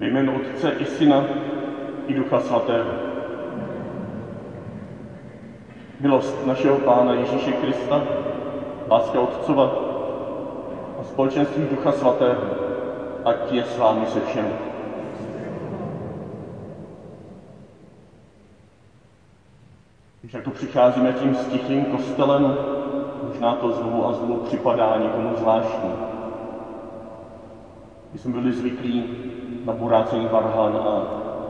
Ve jménu Otce i Syna i Ducha Svatého. Milost našeho Pána Ježíše Krista, láska Otcova a společenství Ducha Svatého, ať je s vámi se všemi. Když jak tu přicházíme tím stichým kostelem, možná to znovu a znovu připadá někomu zvláštní. My jsme byli zvyklí na burácení varhan a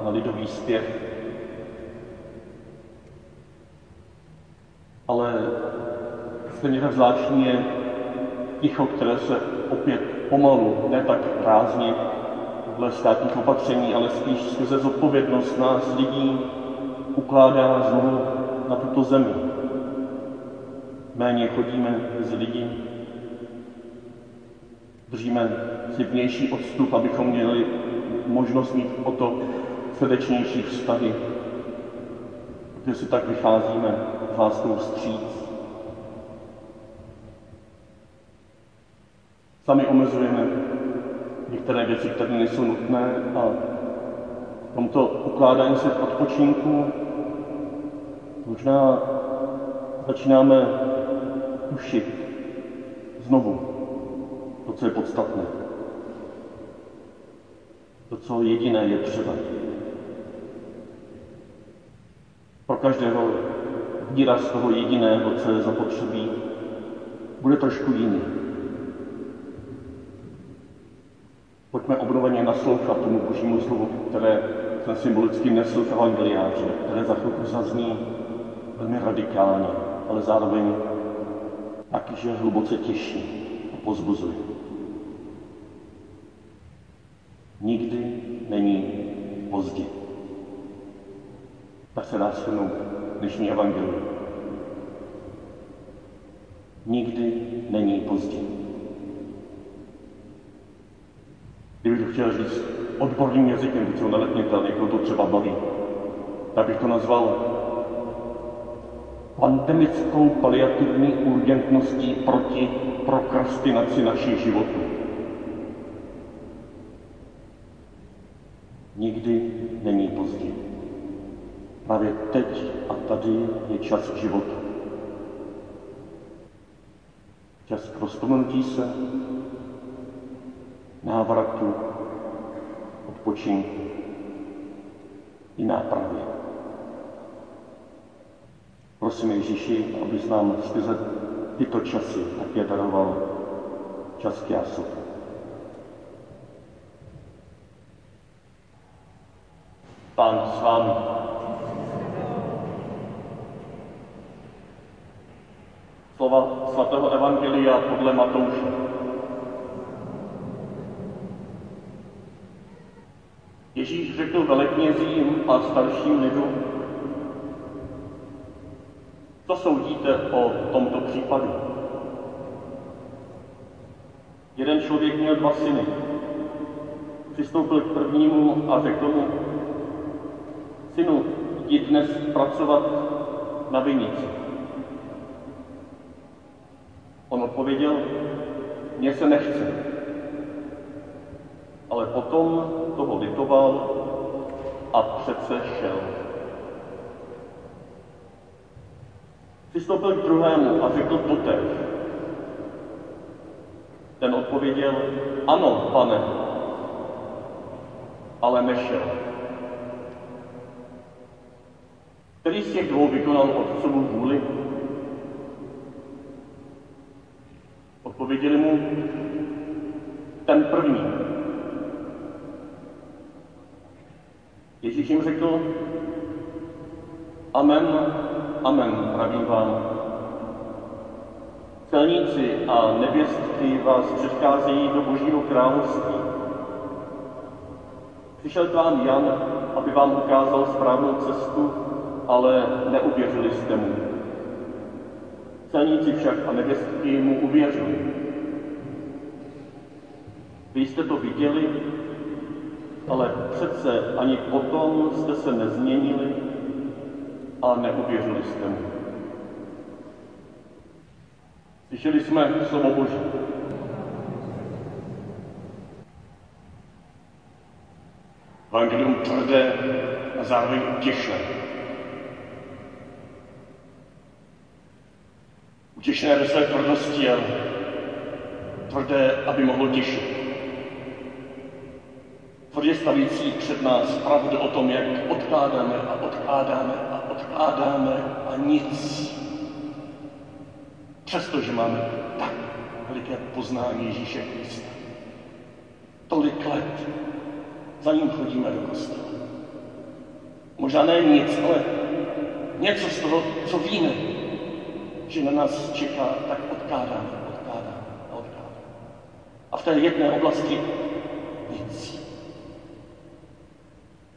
na lidový zpěv. Ale stejně tak zvláštní je ticho, které se opět pomalu, ne tak rázně, podle státních opatření, ale spíš skrze zodpovědnost nás lidí ukládá znovu na tuto zemi. Méně chodíme mezi lidi, držíme si vnější odstup, abychom měli možnost mít o to srdečnější vztahy, protože si tak vycházíme láskou vstříc. Sami omezujeme některé věci, které nejsou nutné a v tomto ukládání se v odpočinku možná začínáme tušit znovu co je podstatné. To, co jediné je třeba. Pro každého výraz toho jediného, co je zapotřebí, bude trošku jiný. Pojďme obnoveně naslouchat tomu božímu slovu, které jsem symbolicky nesl v evangeliáře, které za chvilku zazní velmi radikálně, ale zároveň taky, hluboce těší a pozbuzuje. Nikdy není pozdě. Tak se dá shrnout dnešní evangelium. Nikdy není pozdě. Kdybych to chtěl říct odborným jazykem, ho neletněte, někoho to třeba baví, tak bych to nazval pandemickou paliativní urgentností proti prokrastinaci našich životů. Nikdy není pozdě. Právě teď a tady je čas života. Čas k rozpomenutí se, návratu, odpočinku i nápravě. Prosím Ježíši, abys nám skrze tyto časy také daroval čas k jásu. S vámi. Slova svatého Evangelia podle Matouše. Ježíš řekl veleknězím a starším lidu, co soudíte o tomto případu? Jeden člověk měl dva syny. Přistoupil k prvnímu a řekl mu, synu, jdi dnes pracovat na vinici. On odpověděl, mně se nechce. Ale potom toho litoval a přece šel. Přistoupil k druhému a řekl totéž. Ten odpověděl, ano, pane, ale nešel. Který z těch dvou vykonal otcovu vůli? Odpověděli mu, ten první. Ježíš jim řekl, amen, amen, pravím vám. Celníci a nevěstky vás předcházejí do Božího království. Přišel k vám Jan, aby vám ukázal správnou cestu, ale neuvěřili jste mu. Celníci však a nevěstky mu uvěřili. Vy jste to viděli, ale přece ani potom jste se nezměnili a neuvěřili jste mu. Slyšeli jsme slovo Boží. Evangelium tvrdé a zároveň utěšné. Utěšné ve své tvrdosti a tvrdé, aby mohlo těšit. Tvrdě stavící před nás pravdu o tom, jak odkládáme a odkládáme a odkládáme a nic. Přestože máme tak veliké poznání Ježíše Krista. Tolik let za ním chodíme do kostela. Možná ne nic, ale něco z toho, co víme, že na nás čeká, tak odkládáme, odkládáme a odkládáme. A v té jedné oblasti nic.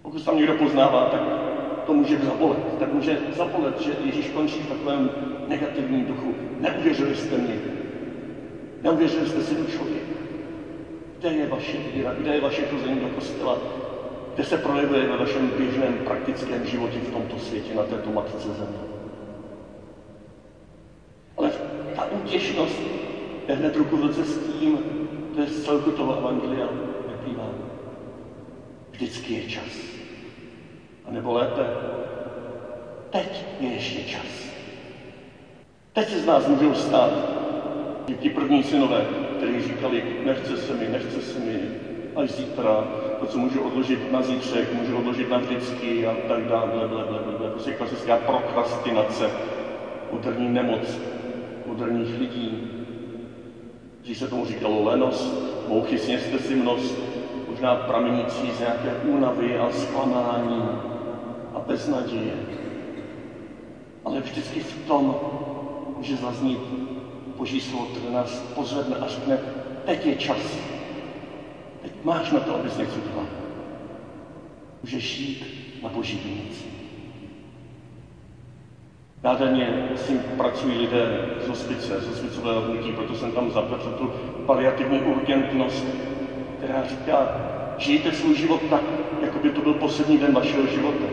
Pokud se tam někdo poznává, tak to může zabolet. Tak může zabolet, že Ježíš končí v takovém negativním duchu. Neuvěřili jste mě. Neuvěřili jste si člověka. Kde je vaše víra? Kde je vaše chození do kostela? Kde se projevuje ve vašem běžném praktickém životě v tomto světě, na této matce země? Ale ta útěšnost je hned ruku v s tím, to je z celku toho evangelia vyplývá. Vždycky je čas. A nebo lépe, teď je ještě čas. Teď se z nás můžou stát ti první synové, kteří říkali, nechce se mi, nechce se mi, až zítra, to, co můžu odložit na zítřek, můžu odložit na vždycky a tak dále, ble, ble, ble, ble. Prostě klasická prokrastinace, moderní nemoc moderních lidí. Když se tomu říkalo lenost, mouchy sněste si mnost, možná pramenící z nějaké únavy a zklamání a beznaděje. Ale vždycky v tom může zaznít Boží slovo, které nás pozvedne a řekne, teď je čas. Teď máš na to, abys něco dělal. Můžeš jít na Boží vinici. Nádherně s tím pracují lidé z hospice, z hospicového hnutí, proto jsem tam zapletl tu paliativní urgentnost, která říká, žijte svůj život tak, jako by to byl poslední den vašeho života.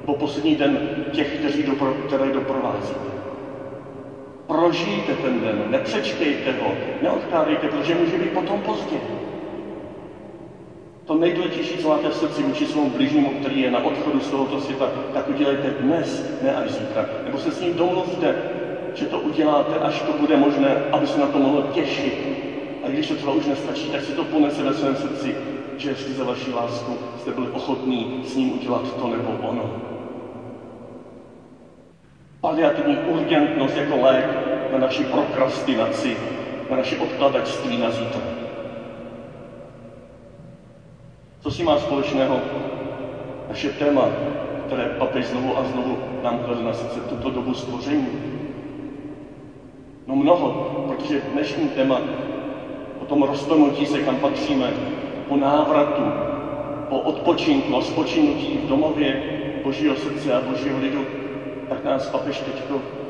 Nebo poslední den těch, kteří dopro, které doprovázíte. Prožijte ten den, nepřečkejte ho, neodkládejte, protože může být potom pozdě. To nejdůležitější, co máte v srdci vůči svému bližnímu, který je na odchodu z tohoto světa, tak udělejte dnes, ne až zítra. Nebo se s ním domluvte, že to uděláte, až to bude možné, aby se na to mohlo těšit. A když to třeba už nestačí, tak si to ponese ve svém srdci, že za vaši lásku jste byli ochotní s ním udělat to nebo ono. Paliativní urgentnost jako lék na naši prokrastinaci, na naše odkladačství na zítra. Co si má společného naše téma, které papež znovu a znovu nám klade na srdce tuto dobu stvoření? No mnoho, protože dnešní téma o tom roztomnutí se, kam patříme, po návratu, po odpočinku a spočinutí v domově Božího srdce a Božího lidu, tak nás papež teď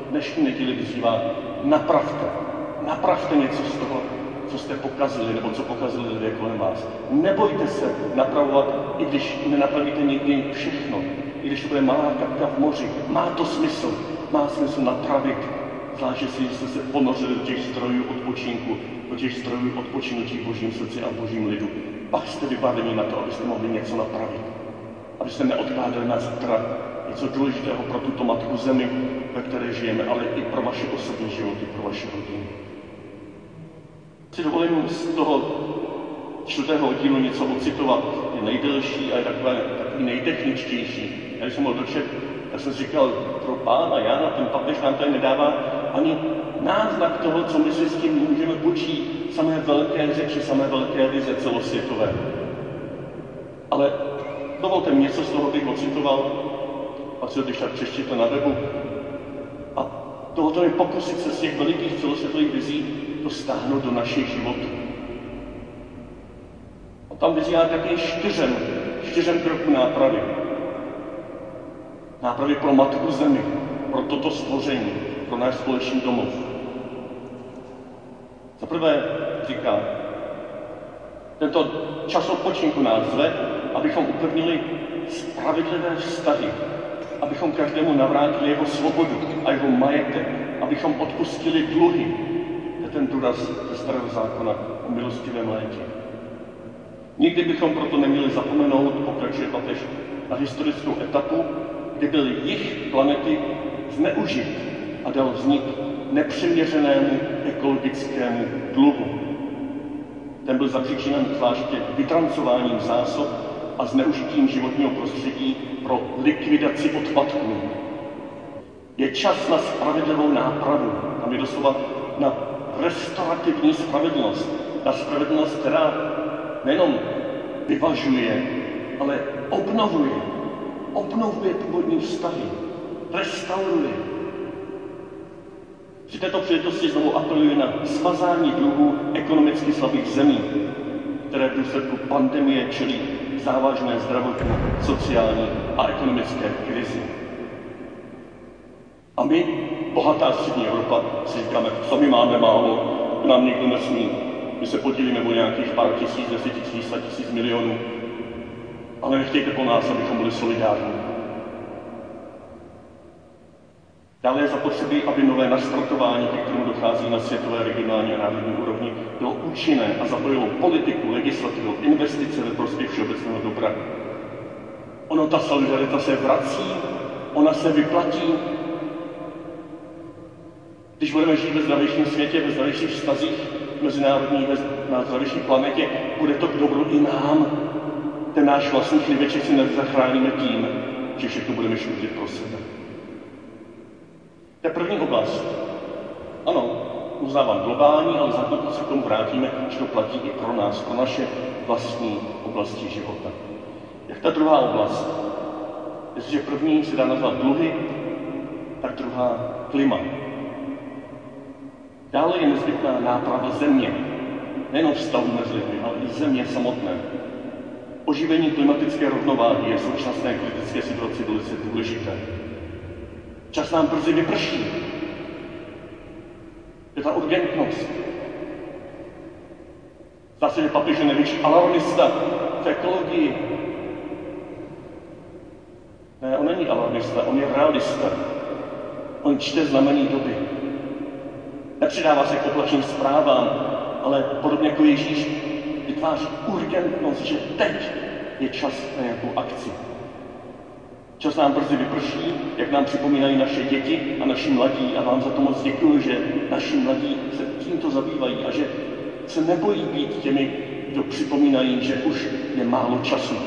dnešní neděli vyzývá, napravte, napravte něco z toho, co jste pokazili, nebo co pokazili lidé kolem vás. Nebojte se napravovat, i když nenapravíte někdy všechno. I když to bude malá kapka v moři. Má to smysl. Má smysl napravit. Zvlášť, jestli jste se ponořili do těch strojů odpočinku, do těch strojů odpočinutí v božím srdci a v božím lidu. Pak jste vybaveni na to, abyste mohli něco napravit. Abyste neodkládali na zítra něco důležitého pro tuto matku zemi, ve které žijeme, ale i pro vaše osobní životy, pro vaše rodiny si dovolím z toho čtvrtého dílu něco ocitovat. Je nejdelší a je takové, takový nejtechničtější. Já když jsem ho dočet, tak jsem říkal, pro pána Jana, ten papež nám tady nedává ani náznak toho, co my si s tím můžeme počít samé velké řeči, samé velké vize celosvětové. Ale dovolte mi něco z toho bych ocitoval, a co když tak přeštěte na webu. A dovolte mi pokusit se z těch velikých celosvětových vizí to stáhnout do našich životů. A tam vyzývá také čtyřem, čtyřem kroků nápravy. Nápravy pro matku zemi, pro toto stvoření, pro náš společný domov. Za prvé říká, tento čas odpočinku nás zve, abychom upevnili spravedlivé vztahy, abychom každému navrátili jeho svobodu a jeho majetek, abychom odpustili dluhy, ten důraz ze starého zákona o milostivém létě. Nikdy bychom proto neměli zapomenout, pokračuje papež, na historickou etapu, kdy byl jich planety zneužit a dal vznik nepřeměřenému ekologickému dluhu. Ten byl zapříčinen zvláště vytrancováním zásob a zneužitím životního prostředí pro likvidaci odpadků. Je čas na spravedlivou nápravu, tam je doslova na restaurativní spravedlnost. Na spravedlnost, která nejenom vyvažuje, ale obnovuje. Obnovuje původní vztahy. Restauruje. Při této příležitosti znovu apeluji na smazání dluhů ekonomicky slabých zemí, které v důsledku pandemie čelí závažné zdravotní, sociální a ekonomické krizi. A my, bohatá střední Evropa, si říkáme, co my máme málo, nám nikdo nesmí. My se podílíme o nějakých pár tisíc, deset tisíc, sta tisíc milionů. Ale nechtějte po nás, abychom byli solidární. Dále je zapotřebí, aby nové nastartování, ke kterému dochází na světové, regionální a národní úrovni, bylo účinné a zapojilo politiku, legislativu, investice ve prospěch všeobecného dobra. Ono, ta solidarita se vrací, ona se vyplatí, když budeme žít ve zdravějším světě, ve zdravějších vztazích mezinárodních, na zdravější planetě, bude to k dobru i nám. Ten náš vlastní chlíveček si nezachráníme tím, že všechno budeme šutit pro sebe. To je první oblast. Ano, uznávám globální, ale za to se k tomu vrátíme, že to platí i pro nás, pro naše vlastní oblasti života. Jak ta druhá oblast? Jestliže první se dá nazvat dluhy, tak druhá klima. Dále je nezbytná náprava země, nejenom vztahu mezi lidmi, ale i země samotné. Oživení klimatické rovnováhy je v současné kritické situaci velice důležité. Čas nám brzy vyprší. Je ta urgentnost. Zdá se, že papiž je největší alarmista v ekologii. Ne, on není alarmista, on je realista. On čte znamení doby. Nepřidává se k poplašným zprávám, ale podobně jako Ježíš vytváří urgentnost, že teď je čas na nějakou akci. Čas nám brzy vyprší, jak nám připomínají naše děti a naši mladí a vám za to moc děkuji, že naši mladí se tímto zabývají a že se nebojí být těmi, kdo připomínají, že už je málo času.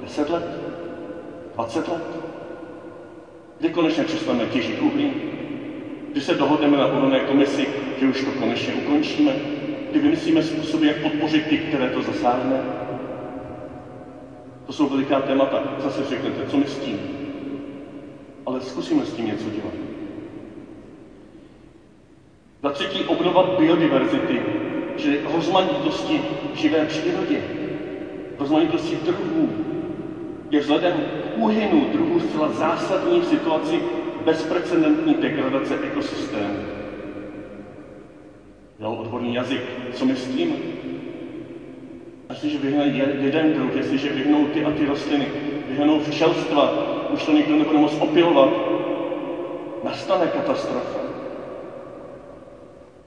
Deset let? Dvacet let? Kdy konečně přestaneme těžit uhlí? Kdy se dohodneme na podobné komisi, že už to konečně ukončíme? Kdy vymyslíme způsoby, jak podpořit ty, které to zasáhne? To jsou veliká témata. Zase řeknete, co my s tím? Ale zkusíme s tím něco dělat. Za třetí obnovat biodiverzity, čili rozmanitosti živé přírodě, rozmanitosti druhů, je vzhledem k úhynu druhů zcela zásadní v situaci bezprecedentní degradace ekosystému. Dal odborný jazyk. Co my s tím? Jestliže vyhne jeden druh, jestliže vyhnou ty a ty rostliny, vyhnou včelstva, už to nikdo nebude moct opilovat, nastane katastrofa.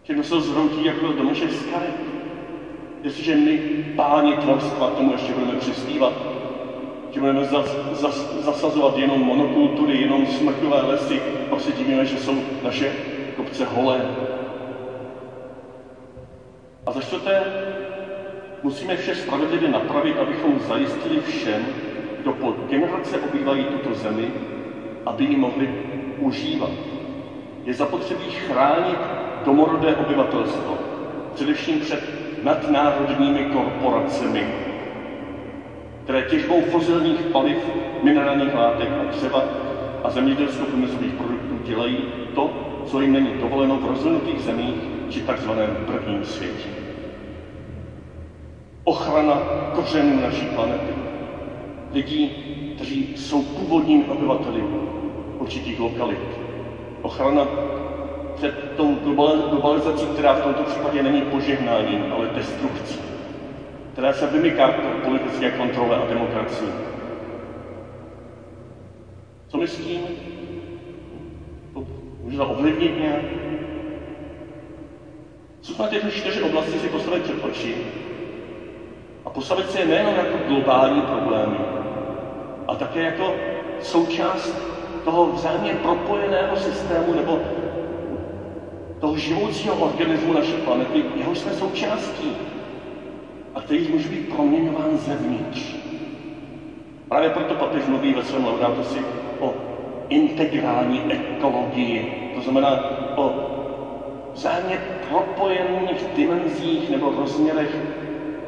Všechno se zhroutí jako domeček z karet. Jestliže my, páni tvorstva, tomu ještě budeme přispívat, že budeme zas, zas, zasazovat jenom monokultury, jenom smrkové lesy, pak se divíme, že jsou naše kopce holé. A za čtvrté, musíme vše spravedlivě napravit, abychom zajistili všem, kdo po generace obývají tuto zemi, aby ji mohli užívat. Je zapotřebí chránit domorodé obyvatelstvo, především před nadnárodními korporacemi, které těžbou fosilních paliv, minerálních látek a dřeva a zemědělsko-průmyslových produktů dělají to, co jim není dovoleno v rozvinutých zemích či takzvaném prvním světě. Ochrana kořenů naší planety. Lidí, kteří jsou původními obyvateli určitých lokalit. Ochrana před tou globalizací, která v tomto případě není požehnáním, ale destrukcí která se vymyká politické kontrole a demokracii. Co my s tím? Může to ovlivnit nějak? Co jsme tyto čtyři oblasti si postavit před oči A postavit se je nejenom jako globální problémy, a také jako součást toho vzájemně propojeného systému nebo toho živoucího organismu naší planety, jeho jsme součástí který může být proměňován zevnitř. Právě proto papež mluví ve svém laudátu si o integrální ekologii, to znamená o vzájemně propojených dimenzích nebo rozměrech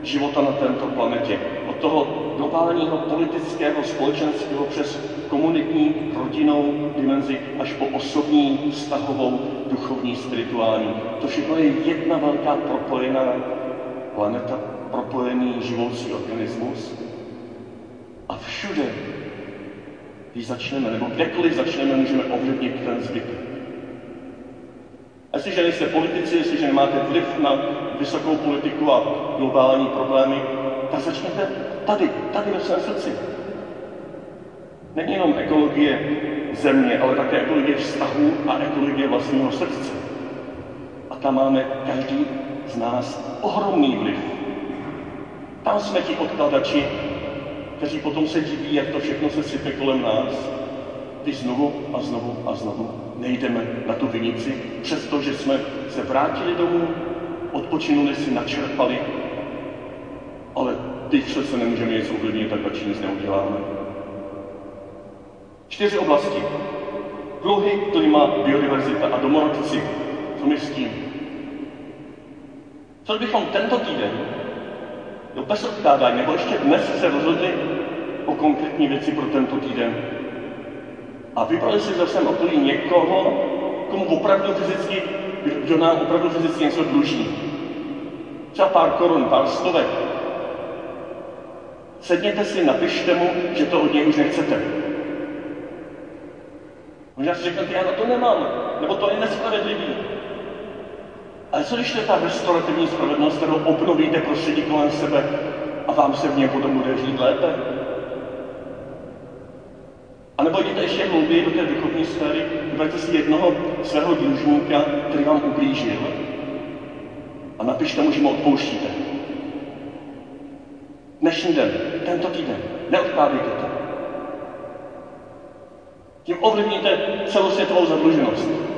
života na této planetě. Od toho globálního politického, společenského přes komunitní, rodinnou dimenzi až po osobní, vztahovou, duchovní, spirituální. To všechno je jedna velká propojená planeta, propojený živoucí organismus. A všude, když začneme, nebo kdekoliv začneme, můžeme ovlivnit ten zbytek. Jestliže nejste politici, jestliže nemáte vliv na vysokou politiku a globální problémy, tak začněte tady, tady ve svém srdci. Není jenom ekologie země, ale také ekologie vztahů a ekologie vlastního srdce. A tam máme každý z nás ohromný vliv. Tam jsme ti odkladači, kteří potom se diví, jak to všechno se sype kolem nás, když znovu a znovu a znovu nejdeme na tu vinici, přestože jsme se vrátili domů, odpočinuli si, načerpali, ale teď se nemůžeme nic ovlivnit, tak radši nic neuděláme. Čtyři oblasti. Dluhy, klima, biodiverzita a domorodci. Co my s tím? Co bychom tento týden, do bez odkládání, nebo ještě dnes se rozhodli o konkrétní věci pro tento týden, a vybrali si zase okolí někoho, komu opravdu fyzicky, kdo nám opravdu fyzicky něco dluží. Třeba pár korun, pár stovek. Sedněte si, napište mu, že to od něj už nechcete. Možná si řeknete, já na to nemám, nebo to je nespravedlivý. Ale co když to je ta restaurativní spravedlnost, kterou obnovíte prostředí kolem sebe a vám se v něm potom bude žít lépe? A nebo jděte ještě hlouběji do té duchovní sféry, vyberte si jednoho svého dlužníka, který vám ublížil a napište mu, že mu odpouštíte. Dnešní den, tento týden, neodkládejte to. Tím ovlivníte celosvětovou zadluženost.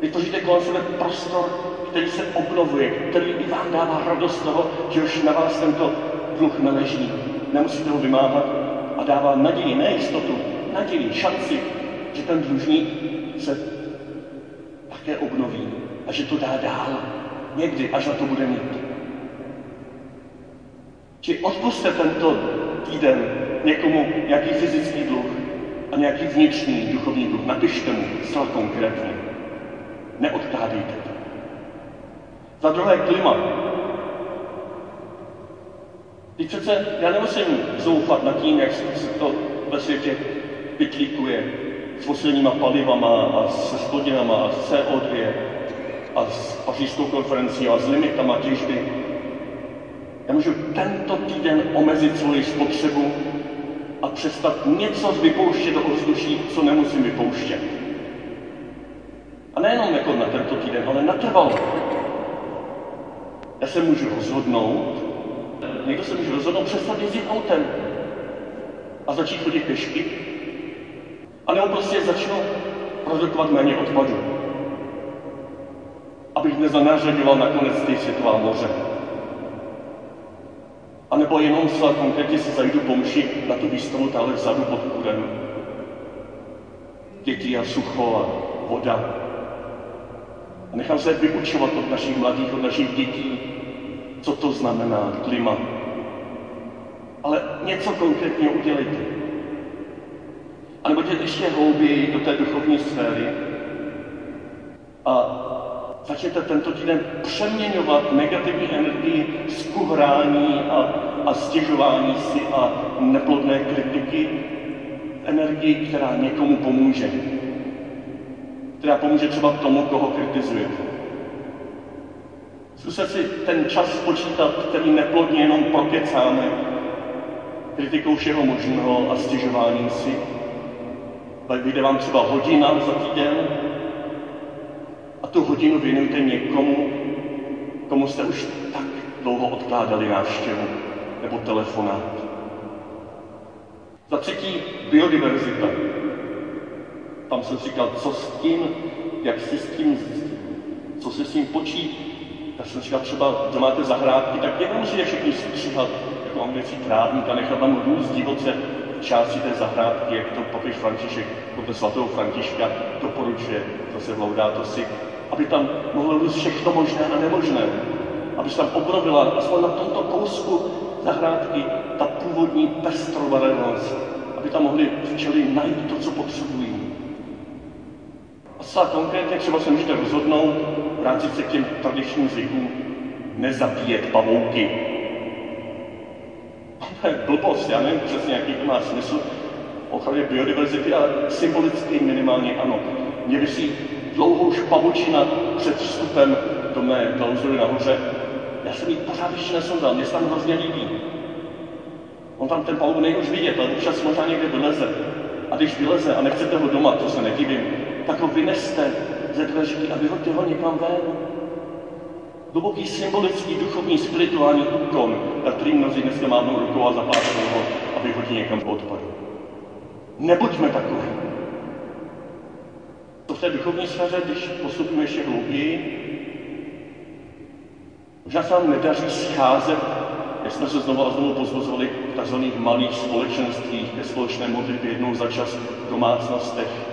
Vytvoříte kolem sebe prostor, který se obnovuje, který i vám dává radost toho, že už na vás tento dluh neleží. Nemusíte ho vymáhat a dává naději, ne jistotu, naději, šanci, že ten dlužník se také obnoví a že to dá dál. Někdy, až na to bude mít. Či odpuste tento týden někomu nějaký fyzický dluh a nějaký vnitřní duchovní dluh. Napište mu zcela konkrétně. Neodkládejte. Za druhé klima. Teď přece já nemusím zoufat nad tím, jak se to ve světě pytlíkuje s fosilníma palivama a se spodinama a s CO2 a s pařížskou konferencí a s limitama těžby. Já můžu tento týden omezit svoji spotřebu a přestat něco vypouštět do ovzduší, co nemusím vypouštět. A nejenom jako na tento týden, ale natrvalo. Já se můžu rozhodnout, někdo se může rozhodnout přestat jezdit autem a začít chodit pěšky, a nebo prostě začnu produkovat méně odpadu. Abych nezanařaďoval nakonec ty světová moře. A nebo jenom zcela konkrétně si zajdu pomši na tu výstavu tále vzadu pod kůrem. Děti a sucho a voda. A nechám se vyučovat od našich mladých, od našich dětí, co to znamená klima. Ale něco konkrétně udělejte. A nebo jděte ještě hlouběji do té duchovní sféry a začněte tento týden přeměňovat negativní energii z kuhrání a, a stěžování si a neplodné kritiky energii, která někomu pomůže. Která pomůže třeba tomu, koho kritizujete. Zkuste si ten čas spočítat, který neplodně jenom prokecáme kritikou všeho možného a stěžováním si. Tak vyjde vám třeba hodina za týden a tu hodinu věnujte někomu, komu jste už tak dlouho odkládali návštěvu. nebo telefonát. Za třetí, biodiverzita. Tam jsem říkal, co s tím, jak si s tím, co si s tím počít. Tak jsem říkal, třeba, že máte zahrádky, tak nemusíte všichni stříhat jako anglický trávník a nechat tam růst divoce části té zahrádky, jak to papež František podle svatého Františka doporučuje, zase v Laudato si, aby tam mohlo růst všechno možné a nemožné. Aby se tam obrovila aspoň na tomto kousku zahrádky ta původní pestrobarevnost, aby tam mohli včely najít to, co potřebují. Zcela konkrétně třeba se můžete rozhodnout vrátit se k těm tradičním zvykům, nezabíjet pavouky. To je blbost, já nevím přesně, jaký to má smysl, ochraně biodiverzity, ale symbolicky minimálně ano. Mě si dlouhou pavučina před vstupem do mé klauzury nahoře. Já jsem ji pořád ještě nesundal, mě se tam hrozně líbí. On tam ten pavouk už vidět, ale občas možná někde vyleze. A když vyleze a nechcete ho doma, to se nedivím, tak ho vyneste ze dveří a vyhoďte ho někam ven. Hluboký symbolický, duchovní, spirituální úkon, na který mnozí dneska mávnou rukou a zapáčou ho a vyhodí někam odpadu. Nebuďme takový. To v té duchovní sféře, když postupíme ještě hlouběji, možná se nám nedaří scházet, jak jsme se znovu a znovu pozvozovali v tzv. malých společenstvích ke společné modlitbě jednou za čas v domácnostech.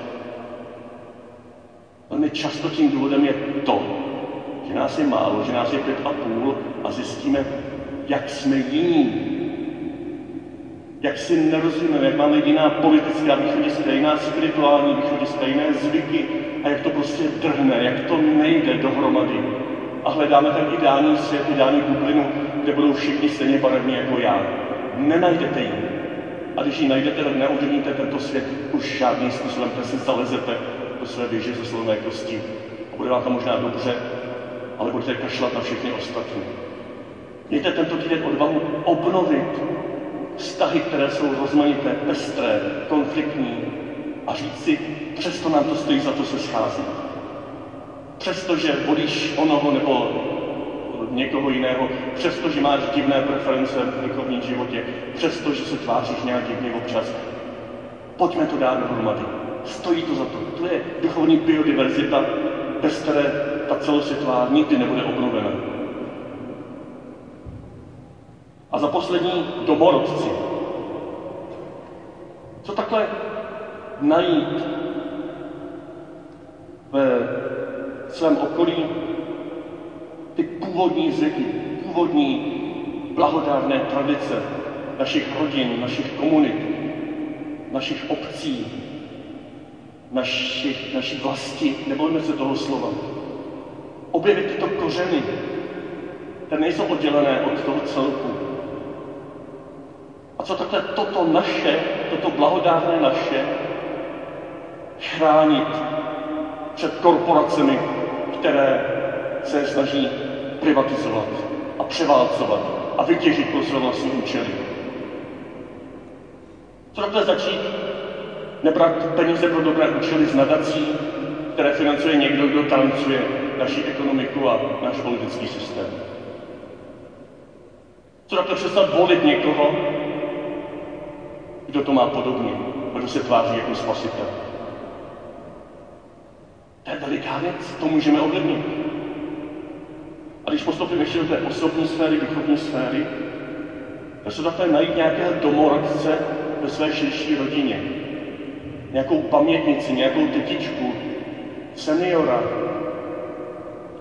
Velmi často tím důvodem je to, že nás je málo, že nás je pět a půl a zjistíme, jak jsme jiní, jak si nerozumíme, jak máme jiná politická východiska, jiná spirituální východiska, jiné zvyky a jak to prostě drhne, jak to nejde dohromady. A hledáme ten ideální svět, ideální bublinu, kde budou všichni stejně barevní jako já. Nenajdete ji. A když ji najdete, tak neovlivníte tento svět už žádným způsobem, protože si zalezete své věže ze slovné kosti. A bude vám to možná dobře, ale budete kašlat na všechny ostatní. Mějte tento týden odvahu obnovit vztahy, které jsou rozmanité, pestré, konfliktní a říct si, přesto nám to stojí za to se scházet. Přestože volíš onoho nebo někoho jiného, přestože máš divné preference v duchovním životě, přestože se tváříš nějak divně občas, pojďme to dát dohromady. Stojí to za to. To je duchovní biodiverzita, bez které ta celosvětová nikdy nebude obnovena. A za poslední domorodci. Co takhle najít ve svém okolí ty původní zvyky, původní blahodárné tradice našich rodin, našich komunit, našich obcí, našich, naší vlasti, nebojme se toho slova. Objevit tyto kořeny, které nejsou oddělené od toho celku, a co takhle toto naše, toto blahodárné naše, chránit před korporacemi, které se snaží privatizovat a převálcovat a vytěžit pro své vlastní účely. Co takhle začít nebrat peníze pro dobré účely z nadací, které financuje někdo, kdo tancuje naši ekonomiku a náš politický systém. Co takhle přestat volit někoho, kdo to má podobně, kdo se tváří jako spasitel. To je veliká věc, to můžeme ovlivnit. A když postupíme ještě do té osobní sféry, duchovní sféry, tak se takhle najít nějakého domorodce ve své širší rodině. Nějakou pamětnici, nějakou tetičku, seniora,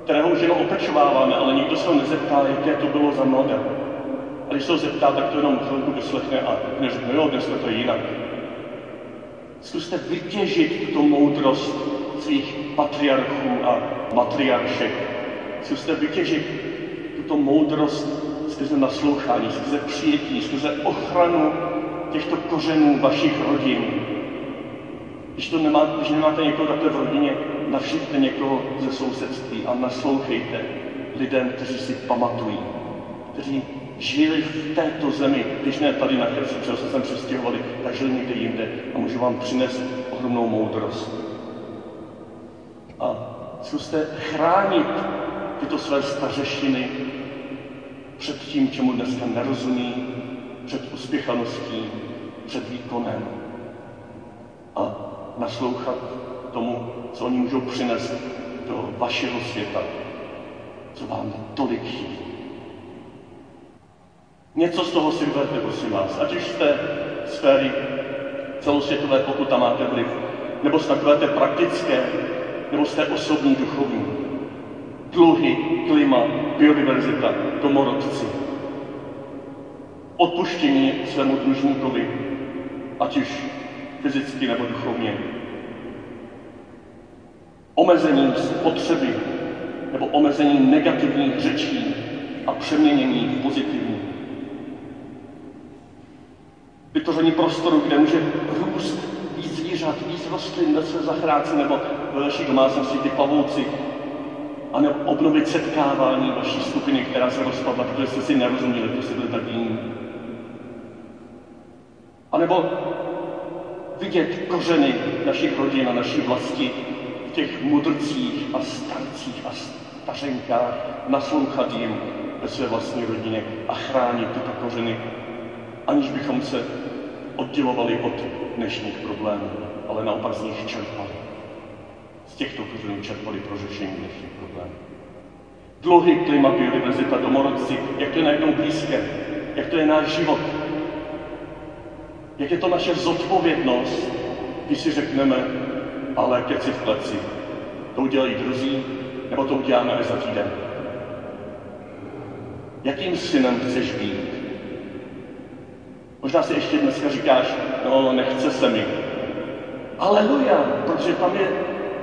kterého už jenom opečováváme, ale nikdo se ho nezeptá, jaké to bylo za mladé. A když se ho zeptá, tak to jenom chvilku vyslechne a neřekne, jo, dneska to jinak. Zkuste vytěžit tu moudrost svých patriarchů a matriaršek. Zkuste vytěžit tuto moudrost skrze naslouchání, skrze přijetí, skrze ochranu těchto kořenů vašich rodin. Když, to nemá, když nemáte někoho takhle v rodině, navštivte někoho ze sousedství a naslouchejte lidem, kteří si pamatují, kteří žili v této zemi, když ne tady na Chrci, protože se sem přestěhovali, tak žili někde jinde a můžu vám přinést ohromnou moudrost. A zkuste chránit tyto své stařešiny před tím, čemu dneska nerozumí, před uspěchaností, před výkonem a naslouchat tomu, co oni můžou přinést do vašeho světa, co vám tolik chybí. Něco z toho si vyberte, prosím vás, ať už jste sféry celosvětové, pokud tam máte vliv, nebo z takové té praktické, nebo té osobní, duchovní. Dluhy, klima, biodiverzita, domorodci. Odpuštění svému dlužníkovi, ať už fyzicky nebo duchovně. Omezení spotřeby nebo omezení negativních řečí a přeměnění v pozitivní. Vytvoření prostoru, kde může růst víc zvířat, víc rostlin ve své zachránce nebo ve vaší domácnosti ty pavouci, a nebo obnovit setkávání vaší skupiny, která se rozpadla, protože jste si nerozuměli, to si byli tak jiní. A nebo vidět kořeny našich rodin a naší vlasti v těch mudrcích a starcích a stařenkách, naslouchat jim ve své vlastní rodině a chránit tyto kořeny, aniž bychom se oddělovali od dnešních problémů, ale naopak z nich čerpali. Z těchto kořenů čerpali pro řešení dnešních problémů. Dluhy, klima, biodiverzita, domorodci, jak to je najednou blízké, jak to je náš život, jak je to naše zodpovědnost, když si řekneme, ale keci v pleci. To udělají druzí, nebo to uděláme až za týden. Jakým synem chceš být? Možná si ještě dneska říkáš, no nechce se mi. Aleluja, protože tam je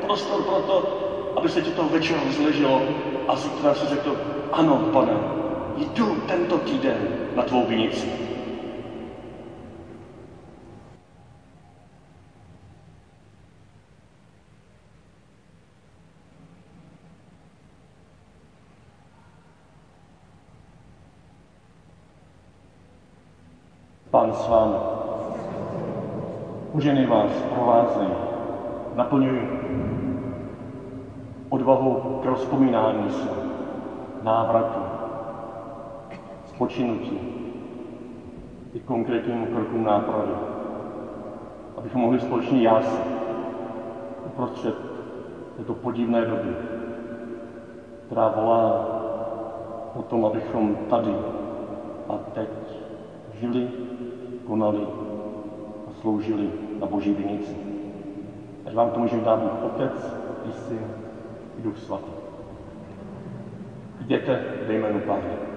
prostor pro to, aby se ti to večer rozleželo a zítra si řekl, ano, pane, jdu tento týden na tvou vinici. Pán s vámi. Uženy vás provázej, naplňuj odvahu k rozpomínání se, návratu, spočinutí i konkrétním krokům nápravy, abychom mohli společně jásit uprostřed této podivné doby, která volá o tom, abychom tady a teď žili konali a sloužili na Boží vinici. Ať vám to může dát Bůh Otec i Syn i Duch Svatý. Jděte ve jménu Páně.